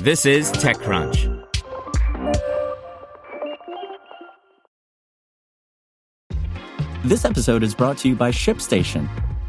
This is TechCrunch. This episode is brought to you by ShipStation.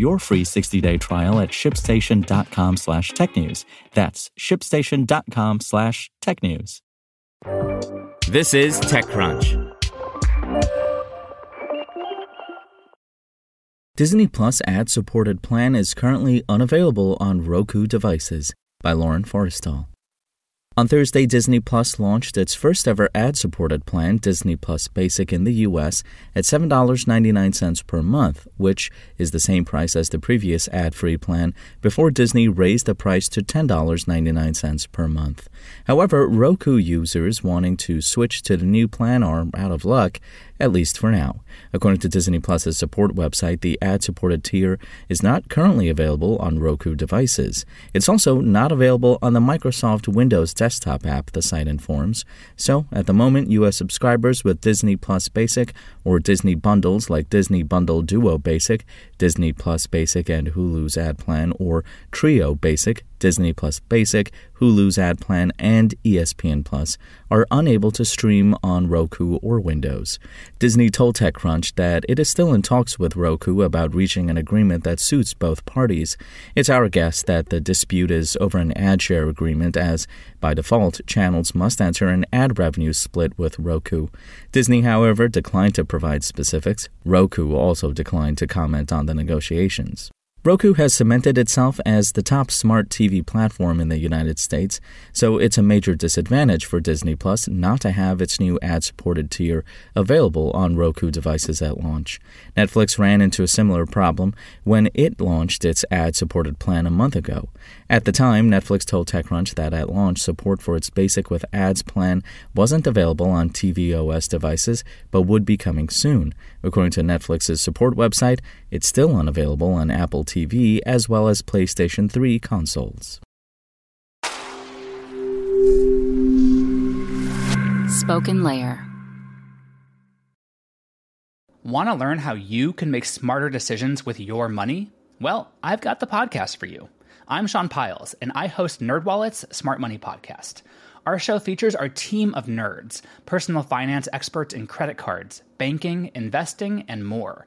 your free 60-day trial at shipstation.com slash technews. That's shipstation.com slash technews. This is TechCrunch. Disney Plus ad supported plan is currently unavailable on Roku devices by Lauren Forristal. On Thursday, Disney Plus launched its first ever ad supported plan, Disney Plus Basic, in the U.S. at $7.99 per month, which is the same price as the previous ad free plan before Disney raised the price to $10.99 per month. However, Roku users wanting to switch to the new plan are out of luck, at least for now. According to Disney Plus's support website, the ad supported tier is not currently available on Roku devices. It's also not available on the Microsoft Windows desktop app, the site informs. So, at the moment, U.S. subscribers with Disney Plus Basic or Disney bundles like Disney Bundle Duo Basic, Disney Plus Basic and Hulu's ad plan, or Trio Basic, Disney Plus Basic, Hulu's ad plan, and ESPN Plus are unable to stream on Roku or Windows. Disney told TechCrunch that it is still in talks with Roku about reaching an agreement that suits both parties. It's our guess that the dispute is over an ad share agreement, as by default, channels must enter an ad revenue split with Roku. Disney, however, declined to provide specifics. Roku also declined to comment on the negotiations. Roku has cemented itself as the top smart TV platform in the United States, so it's a major disadvantage for Disney Plus not to have its new ad supported tier available on Roku devices at launch. Netflix ran into a similar problem when it launched its ad supported plan a month ago. At the time, Netflix told TechCrunch that at launch, support for its basic with ads plan wasn't available on tvOS devices, but would be coming soon. According to Netflix's support website, it's still unavailable on Apple TV as well as PlayStation 3 consoles. SpokenLayer. Want to learn how you can make smarter decisions with your money? Well, I've got the podcast for you. I'm Sean Pyles, and I host NerdWallet's Smart Money Podcast. Our show features our team of nerds, personal finance experts in credit cards, banking, investing, and more.